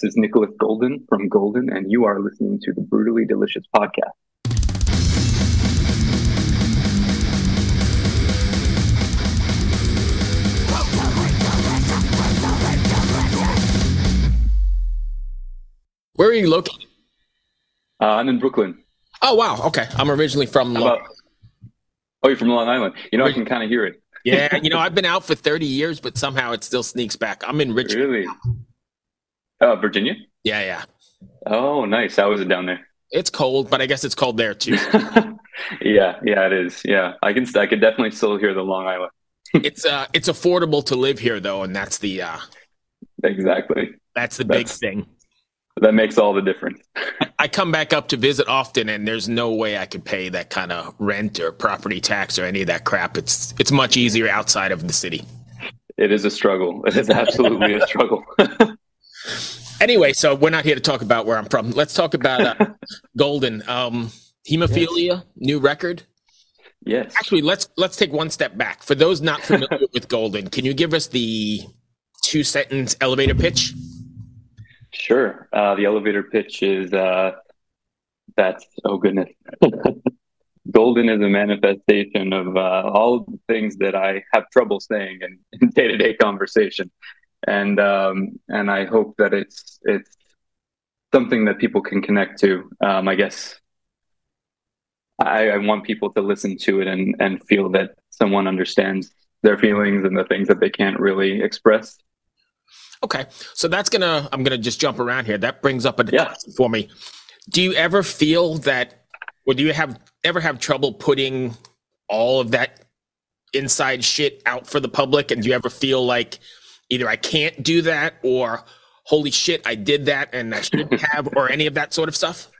Hi, this is Nikolas Golden from Golden, and you are listening to the Brutally Delicious podcast. Where are you located? Uh, I'm in Brooklyn. Oh wow, okay. I'm originally from. Long- about- oh, you're from Long Island. You know, I can kind of hear it. yeah, you know, I've been out for 30 years, but somehow it still sneaks back. I'm in Richmond. Really? Uh, Virginia? Yeah, yeah. Oh, nice. How is it down there? It's cold, but I guess it's cold there too. yeah, yeah, it is. Yeah, I can. I can definitely still hear the Long Island. it's uh, it's affordable to live here though, and that's the uh, Exactly. that's the big thing. That makes all the difference. I come back up to visit often, and there's no way I could pay that kind of rent or property tax or any of that crap. It's it's much easier outside of the city. It is a struggle. It is absolutely a struggle. Anyway, so we're not here to talk about where I'm from. Let's talk about uh, Golden um, Hemophilia, new record. yes. Actually, let's let's take one step back. For those not familiar with Golden, can you give us the two sentence elevator pitch? Sure. Uh, the elevator pitch is uh, that's oh goodness. Golden is a manifestation of uh, all of the things that I have trouble saying in day to day conversation, and um, and I hope that it's it's something that people can connect to. Um, I guess I, I want people to listen to it and and feel that someone understands their feelings and the things that they can't really express. Okay, so that's gonna I'm gonna just jump around here. That brings up a Yeah. for me. Do you ever feel that, or do you have ever have trouble putting all of that inside shit out for the public? And do you ever feel like either I can't do that or holy shit, I did that and I shouldn't have, or any of that sort of stuff?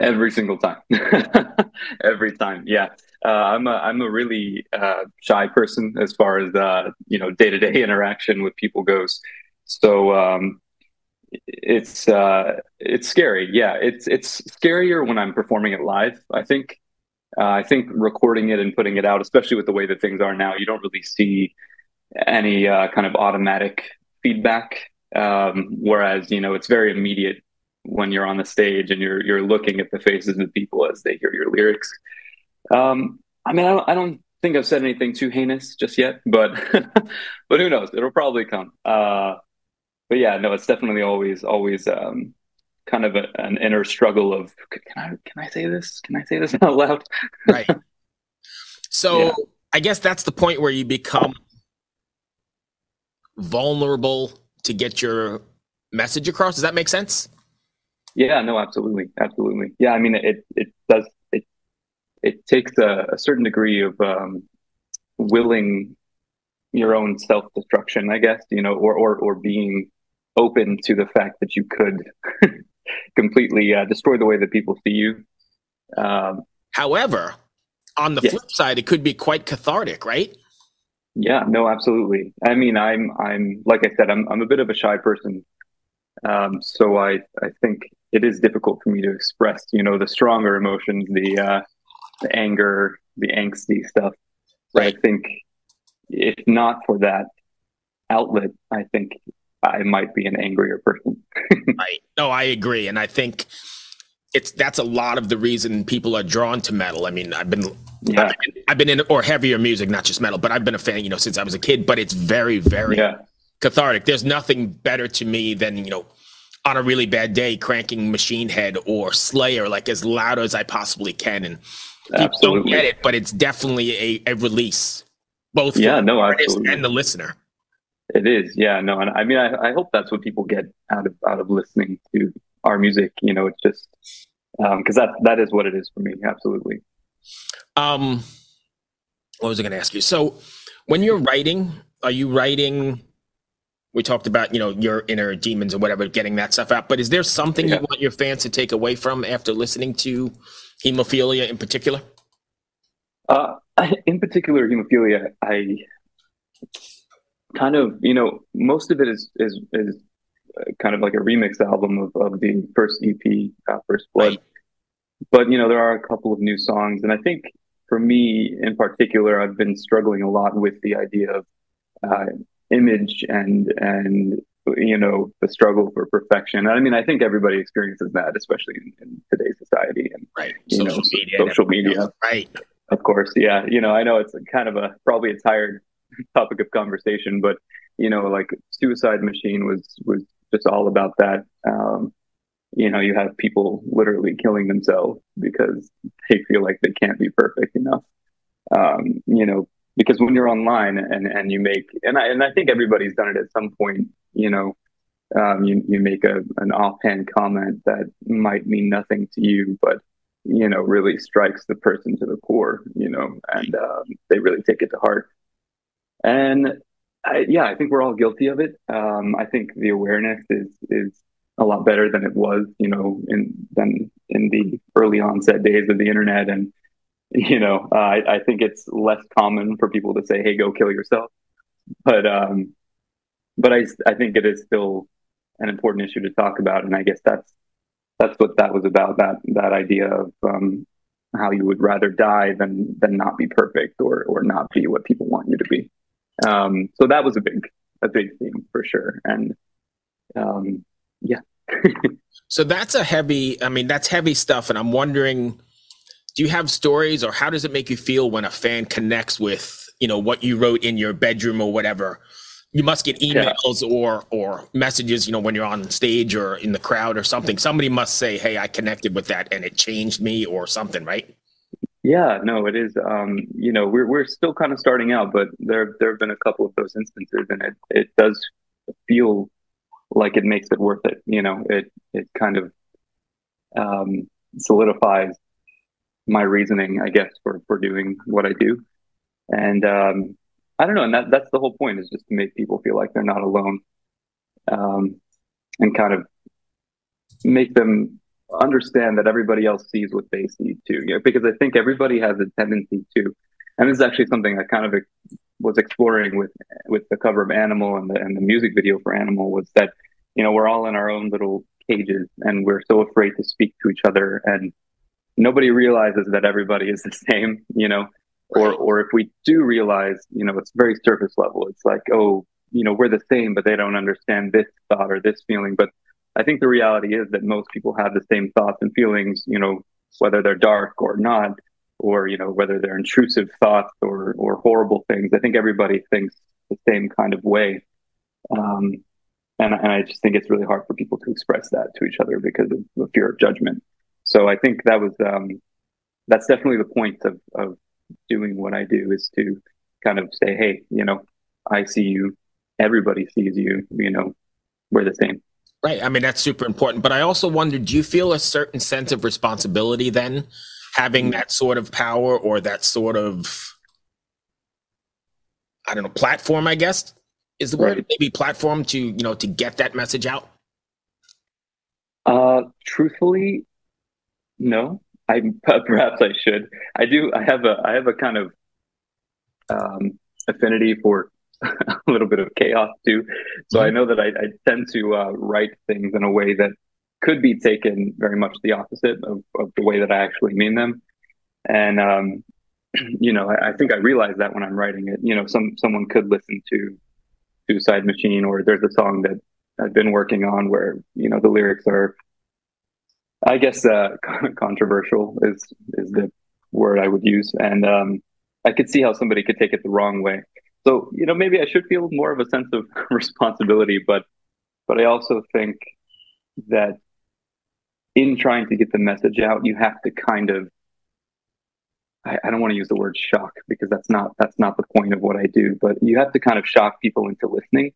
Every single time. Every time. Yeah. Uh, I'm a I'm a really uh, shy person as far as uh, you know day to day interaction with people goes. So um, it's uh, it's scary. Yeah, it's it's scarier when I'm performing it live. I think uh, I think recording it and putting it out, especially with the way that things are now, you don't really see any uh, kind of automatic feedback. Um, whereas you know it's very immediate when you're on the stage and you're you're looking at the faces of people as they hear your lyrics. Um, I mean, I don't, I don't think I've said anything too heinous just yet, but but who knows? It'll probably come. Uh, but yeah, no, it's definitely always always um, kind of a, an inner struggle of can I can I say this? Can I say this out loud? Right. So Yeah. I guess that's the point where you become vulnerable to get your message across. Does that make sense? Yeah, no, absolutely, absolutely. Yeah, I mean, it it does it it takes a, a certain degree of um, willing your own self destruction, I guess, you know, or or or being open to the fact that you could completely uh, destroy the way that people see you. Um, However, on the Yeah. flip side, it could be quite cathartic, right? Yeah, no, absolutely. I mean, I'm I'm like I said, I'm I'm a bit of a shy person, um, so I I think it is difficult for me to express, you know, the stronger emotions, the uh, the anger, the angsty stuff. Right. I think if not for that outlet, I think I might be an angrier person. Right. No, I agree, and I think it's that's a lot of the reason people are drawn to metal. I mean, I've been Yeah, I've been in or heavier music, not just metal, but I've been a fan, you know, since I was a kid. But it's very, very yeah, cathartic. There's nothing better to me than you know, on a really bad day, cranking Machine Head or Slayer like as loud as I possibly can, and people don't get it, but it's definitely a, a release, both for Yeah, the no, artist absolutely. and the listener. It is, yeah, no, and I mean, I, I hope that's what people get out of out of listening to our music. You know, it's just because that that is what it is for me. Absolutely. Um, what was I going to ask you? So, when you're writing, are you writing? We talked about you know your inner demons or whatever, getting that stuff out. But is there something Yeah. you want your fans to take away from after listening to hemophilia in particular? Uh, in particular, hemophilia, I kind of, you know, most of it is is is kind of like a remix album of, of the first EP, uh, First Blood. Right. But you know, there are a couple of new songs, and I think for me in particular, I've been struggling a lot with the idea of uh, image and and you know the struggle for perfection. I mean, I think everybody experiences that, especially in, in today's society and right, you social know, media, social media. else. right? Of course, yeah. You know, I know it's kind of a probably a tired topic of conversation, but you know, like Suicide Machine was was just all about that. Um, you know, you have people literally killing themselves because they feel like they can't be perfect enough. Um, you know, because when you're online and and you make and I and I think everybody's done it at some point. You know, um, you you make a an offhand comment that might mean nothing to you, but you know really strikes the person to the core. You know, and um, they really take it to heart. And I, yeah, I think we're all guilty of it. Um, I think the awareness is is a lot better than it was, you know, in than in the early onset days of the internet. And you know, uh, I, I think it's less common for people to say, "Hey, go kill yourself." But um, but I I think it is still an important issue to talk about, and I guess that's that's what that was about that that idea of um, how you would rather die than than not be perfect or or not be what people want you to be. Um, so that was a big a big theme for sure, and um, yeah. so that's a heavy. I mean, that's heavy stuff, and I'm wondering, do you have stories, or how does it make you feel when a fan connects with you know what you wrote in your bedroom or whatever? You must get emails yeah. or or messages, you know, when you're on stage or in the crowd or something. Somebody must say, "Hey, I connected with that, and it changed me," or something, right? Yeah, no, it is. Um, you know, we're we're still kind of starting out, but there there have been a couple of those instances, and it it does feel like it makes it worth it. You know, it it kind of um, solidifies my reasoning, I guess, for for doing what I do, and um, I don't know, and that that's the whole point is just to make people feel like they're not alone, um, and kind of make them understand that everybody else sees what they see too. You know, because I think everybody has a tendency to, and this is actually something I kind of was exploring with with the cover of Animal and the and the music video for Animal was that you know we're all in our own little cages and we're so afraid to speak to each other and nobody realizes that everybody is the same. You know. Or, or if we do realize, you know, it's very surface level. It's like, oh, you know, we're the same, but they don't understand this thought or this feeling. But I think the reality is that most people have the same thoughts and feelings, you know, whether they're dark or not, or you know, whether they're intrusive thoughts or or horrible things. I think everybody thinks the same kind of way, um, and and I just think it's really hard for people to express that to each other because of the fear of judgment. So I think that was um, that's definitely the point of of doing what I do is to kind of say, hey, you know, I see you, everybody sees you, you know, we're the same. Right. I mean, that's super important. But I also wonder do you feel a certain sense of responsibility then, having that sort of power or that sort of, I don't know, platform, I guess is the word, right. maybe platform to, you know, to get that message out? Uh, truthfully, no. I perhaps I should. I do. I have a I have a kind of um, affinity for a little bit of chaos too. So mm-hmm. I know that I, I tend to uh, write things in a way that could be taken very much the opposite of, of the way that I actually mean them. And um, you know, I, I, think I realize that when I'm writing it. You know, some someone could listen to Suicide Machine, or there's a song that I've been working on where you know the lyrics are, I guess, uh, controversial is is the word I would use, and um, I could see how somebody could take it the wrong way. So, you know, maybe I should feel more of a sense of responsibility, but but I also think that in trying to get the message out, you have to kind of I, I don't want to use the word shock because that's not that's not the point of what I do, but you have to kind of shock people into listening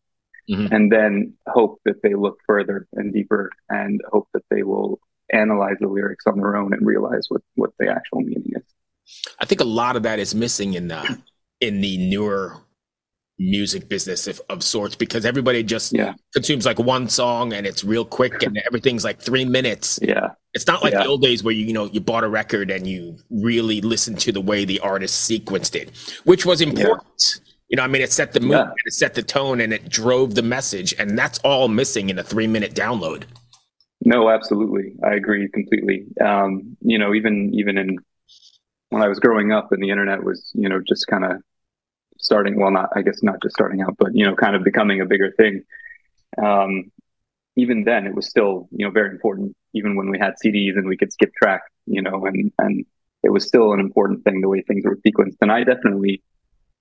mm-hmm. and then hope that they look further and deeper and hope that they will analyze the lyrics on their own and realize what what the actual meaning is. I think a lot of that is missing in the in the newer music business of, of sorts because everybody just yeah. consumes like one song and it's real quick and everything's like three minutes. Yeah. It's not like yeah. the old days where you, you know, you bought a record and you really listened to the way the artist sequenced it, which was important. Yeah. You know, I mean, it set the mood, yeah. it set the tone, and it drove the message, and that's all missing in a three-minute download. No, absolutely, I agree completely. Um, you know, even even in when I was growing up, and the internet was, you know, just kind of starting well not i guess not just starting out but you know kind of becoming a bigger thing um, even then, it was still you know very important. Even when we had CDs and we could skip tracks, you know, and and it was still an important thing the way things were sequenced. And I definitely,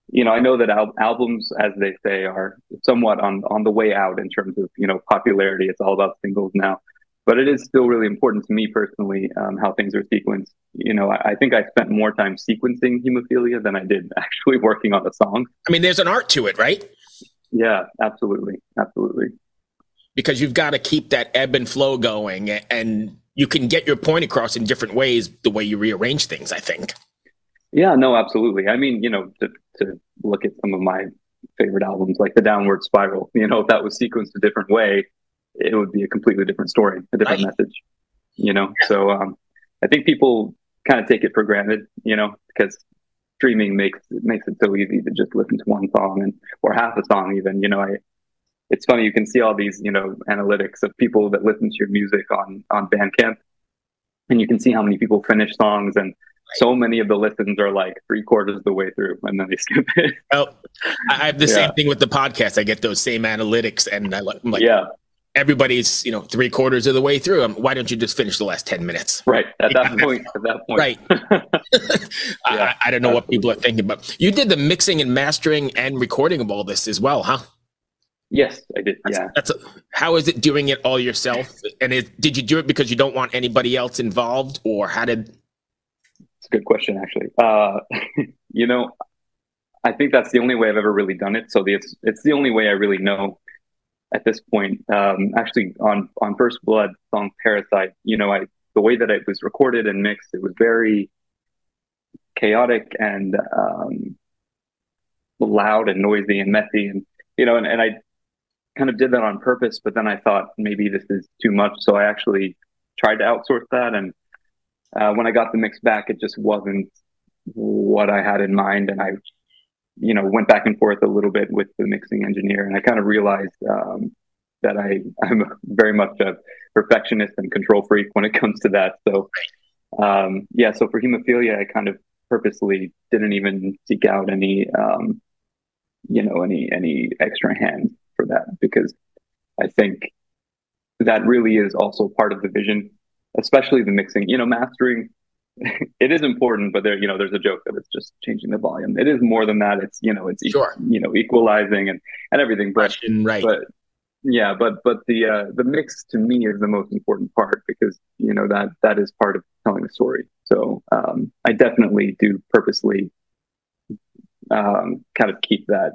you know, I know that al- albums, as they say, are somewhat on on the way out in terms of you know popularity. It's all about singles now but it is still really important to me personally um, how things are sequenced. You know, I, I, think I spent more time sequencing hemophilia than I did actually working on the song. I mean, there's an art to it, right? Yeah, absolutely, absolutely. Because you've got to keep that ebb and flow going, and you can get your point across in different ways the way you rearrange things. I think. Yeah, no, absolutely. I mean, you know, to, to look at some of my favorite albums, like the Downward Spiral, you know, if that was sequenced a different way, it would be a completely different story, a different right. message. You know, so um, I think people kind of take it for granted, you know, because streaming makes it makes it so easy to just listen to one song and or half a song even. You know, I it's funny you can see all these you know analytics of people that listen to your music on on Bandcamp, and you can see how many people finish songs and so many of the listens are like three quarters of the way through and then they skip it. Oh, I have the yeah. same thing with the podcast. I get those same analytics and I am like, yeah, everybody's you know three quarters of the way through. Um, why don't you just finish the last ten minutes? Right at that point. At that point, right. yeah, I, I, don't know what people are thinking, but you did the mixing and mastering and recording of all this as well, huh? Yes, I did. That's, yeah. That's a, how is it doing it all yourself? And it, did you do it because you don't want anybody else involved, or how did? It's a good question, actually. Uh, you know, I think that's the only way I've ever really done it. So the, it's it's the only way I really know at this point. Um, actually, on on First Blood song Parasite, you know, I the way that it was recorded and mixed, it was very chaotic and um, loud and noisy and messy, and you know, and, and I kind of did that on purpose. But then I thought maybe this is too much, so I actually tried to outsource that. And uh, when I got the mix back, it just wasn't what I had in mind, and I you know, went back and forth a little bit with the mixing engineer, and I kind of realized um, that I I'm very much a perfectionist and control freak when it comes to that. So, um, yeah, so for hemophilia, I kind of purposely didn't even seek out any, um, you know, any any extra hands for that because I think that really is also part of the vision, especially the mixing. You know, mastering it is important, but there, you know, there's a joke that it's just changing the volume. It is more than that. It's, you know, it's, sure. you know, equalizing and, and everything. But, right. but yeah, but, but the, uh, the mix to me is the most important part because, you know, that, that is part of telling the story. So, um, I definitely do purposely, um, kind of keep that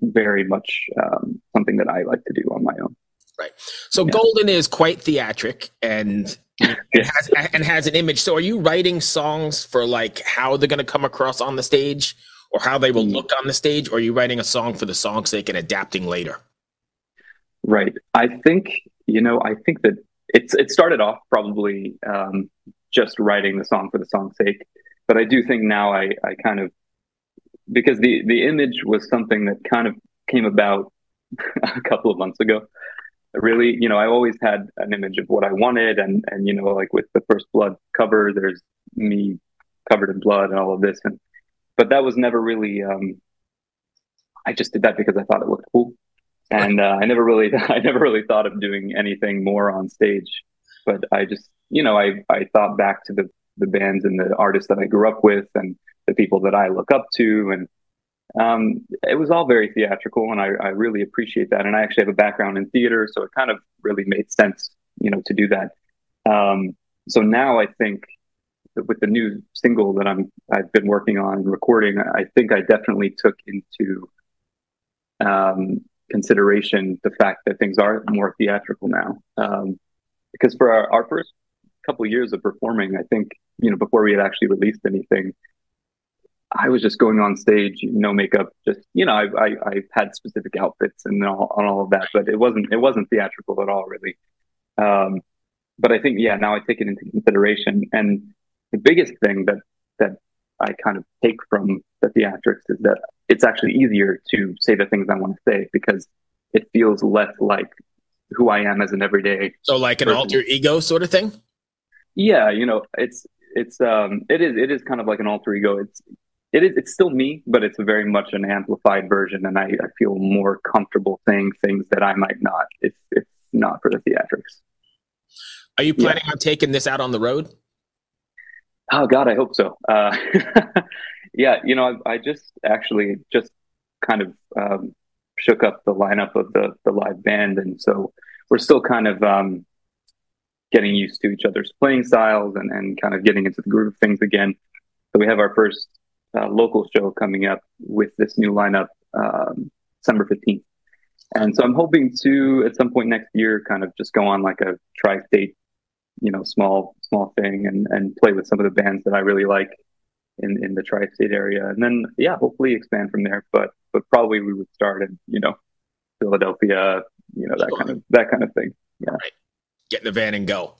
very much, um, something that I like to do on my own. Right. So yeah. Golden is quite theatric and and, has, and has an image. So, are you writing songs for like how they're going to come across on the stage, or how they will mm. look on the stage, or are you writing a song for the song's sake and adapting later? Right. I think you know. I think that it's it started off probably um, just writing the song for the song's sake, but I do think now I I kind of because the the image was something that kind of came about a couple of months ago really, you know, I always had an image of what I wanted, and and you know, like with the first blood cover, there's me covered in blood and all of this, and but that was never really. Um, I just did that because I thought it looked cool, and uh, I never really, I never really thought of doing anything more on stage. But I just, you know, I I thought back to the the bands and the artists that I grew up with, and the people that I look up to, and um, it was all very theatrical, and I, I, really appreciate that. And I actually have a background in theater, so it kind of really made sense, you know, to do that. Um, so now I think with the new single that I'm I've been working on and recording, I think I definitely took into um, consideration the fact that things are more theatrical now. Um, because for our, our first couple of years of performing, I think you know before we had actually released anything I was just going on stage, no makeup, just you know, I I, I had specific outfits and all, and all of that, but it wasn't it wasn't theatrical at all, really. Um, but I think yeah, now I take it into consideration, and the biggest thing that that I kind of take from the theatrics is that it's actually easier to say the things I want to say because it feels less like who I am as an everyday. So like an person. alter ego sort of thing. Yeah, you know, it's it's um it is it is kind of like an alter ego. It's it is it's still me, but it's very much an amplified version, and I, I feel more comfortable saying things that I might not if it's not for the theatrics. Are you planning yeah. on taking this out on the road? Oh God, I hope so. Uh, yeah, you know, I, I, just actually just kind of um, shook up the lineup of the the live band, and so we're still kind of um, getting used to each other's playing styles and, and kind of getting into the groove of things again. So we have our first uh, local show coming up with this new lineup um, December 15th. And so I'm hoping to, at some point next year, kind of just go on like a tri-state, you know, small, small thing and, and play with some of the bands that I really like in, in the tri-state area. And then, yeah, hopefully expand from there. But, but probably we would start in, you know, Philadelphia, you know, that kind of, that kind of thing. Yeah. Right. Get in the van and go.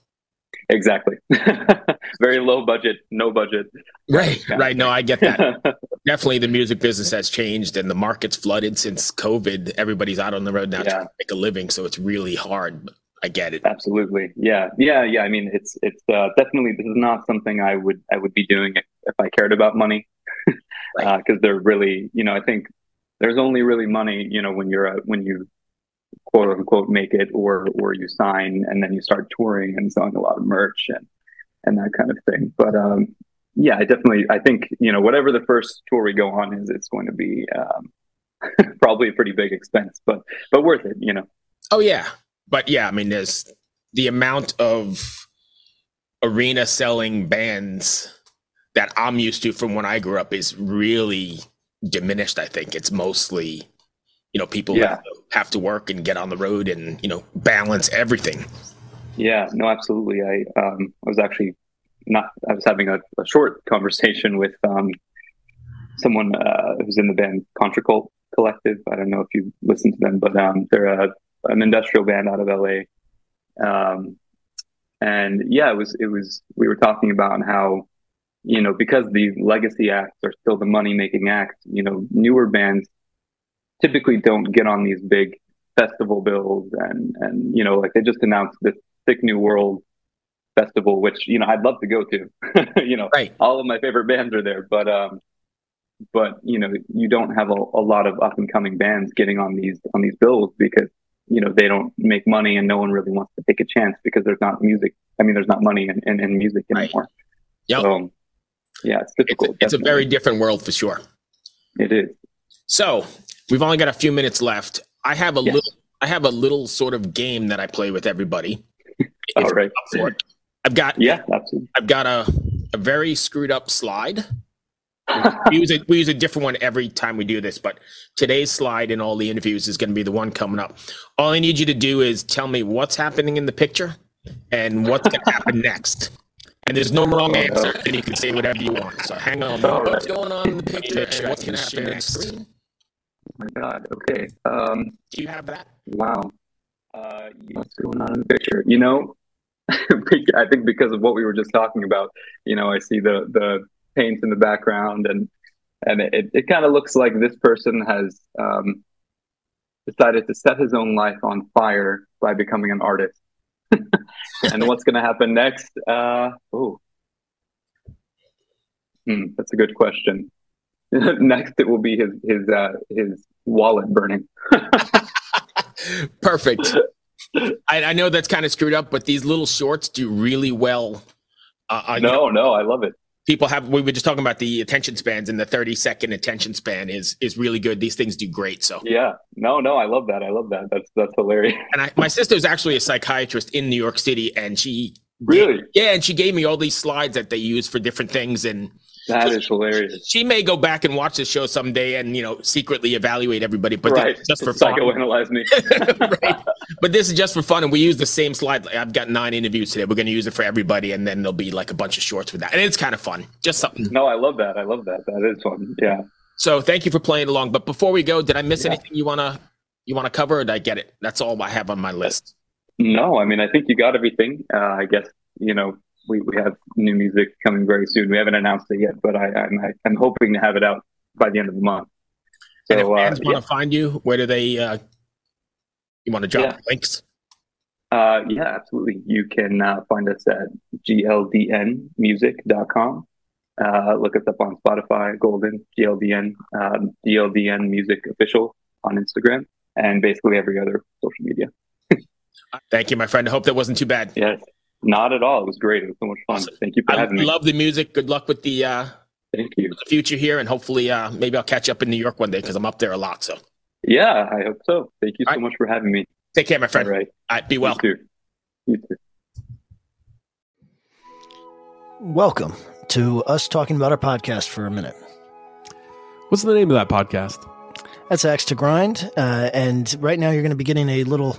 Exactly. Very low budget, no budget. Right, right. No, I get that. Definitely the music business has changed and the market's flooded since COVID. Everybody's out on the road now yeah. to make a living. So it's really hard. I get it. Absolutely. Yeah. Yeah. Yeah. I mean, it's, it's uh, definitely, this is not something I would, I would be doing if, if I cared about money. Because right. uh, they're really, you know, I think there's only really money, you know, when you're, a, when you quote unquote make it or or you sign and then you start touring and selling a lot of merch and and that kind of thing. But um yeah i definitely i think you know whatever the first tour we go on is it's going to be um probably a pretty big expense but but worth it you know. Oh yeah. But yeah i mean there's the amount of arena selling bands that i'm used to from when i grew up is really diminished i think. It's mostly you know people yeah. have, to, have to work and get on the road and you know balance everything yeah no absolutely i um i was actually not i was having a, a short conversation with um someone uh, who's in the band Contra Cult Collective. I don't know if you listen to them, but um, they're a, an industrial band out of LA. Um, and yeah, it was it was we were talking about how you know because the legacy acts are still the money making acts. You know, newer bands typically don't get on these big festival bills and and you know like they just announced this Sick New World festival which you know I'd love to go to you know right. all of my favorite bands are there but um but you know you don't have a, a lot of up and coming bands getting on these on these bills because you know they don't make money and no one really wants to take a chance because there's not music I mean there's not money in, in, in music anymore right. yep. so yeah it's difficult it's, it's a very different world for sure it is so We've only got a few minutes left. I have a yes. little I have a little sort of game that I play with everybody. All right. I've got yeah, absolutely. I've got a, a very screwed up slide. we use a we use a different one every time we do this, but today's slide in all the interviews is going to be the one coming up. All I need you to do is tell me what's happening in the picture and what's going to happen next. And there's no wrong answer, and you can say whatever you want. So hang on. What's going on in the picture and what's going to happen next? My god. Okay. Um, Do you have that? Wow. Uh, what's going on in the picture? You know, I think because of what we were just talking about, you know, I see the the paint in the background, and and it it kind of looks like this person has um, decided to set his own life on fire by becoming an artist. and what's going to happen next? Uh, oh, hmm, that's a good question. Next, it will be his his uh, his wallet burning. Perfect. I, I, know that's kind of screwed up, but these little shorts do really well. Uh, no, know, no, I love it. People have. We were just talking about the attention spans, and the thirty second attention span is is really good. These things do great. So yeah, no, no, I love that. I love that. That's that's hilarious. And I, my sister's actually a psychiatrist in New York City, and she really, yeah, and she gave me all these slides that they use for different things, and that is hilarious. She may go back and watch the show someday and you know secretly evaluate everybody, but right. just for fun. Psychoanalyze me. right. But this is just for fun, and we use the same slide. I've got nine interviews today. We're going to use it for everybody, and then there'll be like a bunch of shorts with that, and it's kind of fun. Just something. No, I love that. I love that. That is fun. Yeah. So thank you for playing along. But before we go, did I miss yeah. anything you wanna you wanna cover? Or did I get it? That's all I have on my list. No, I mean I think you got everything. Uh, I guess you know we, we have new music coming very soon. We haven't announced it yet, but I, I'm, I'm hoping to have it out by the end of the month. So, and if fans uh, want to find you, where do they? Uh, you want to drop yeah. links? Uh, yeah, absolutely. You can uh, find us at gldnmusic.com. Uh, look us up on Spotify, Golden, GLDN, um, GLDN Music Official on Instagram, and basically every other social media. Thank you, my friend. I hope that wasn't too bad. Yes, not at all. It was great. It was so much fun. Awesome. Thank you for I having me. love the music. Good luck with the uh, Thank you. The future here, and hopefully, uh, maybe I'll catch up in New York one day because I'm up there a lot. So. Yeah, I hope so. Thank you all so right. much for having me. Take care, my friend. All right. All right be well. You too. You too. Welcome to us talking about our podcast for a minute. What's the name of that podcast? That's Axe to Grind, uh, and right now you're going to be getting a little,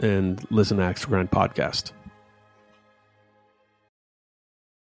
and listen to Axe Grind podcast.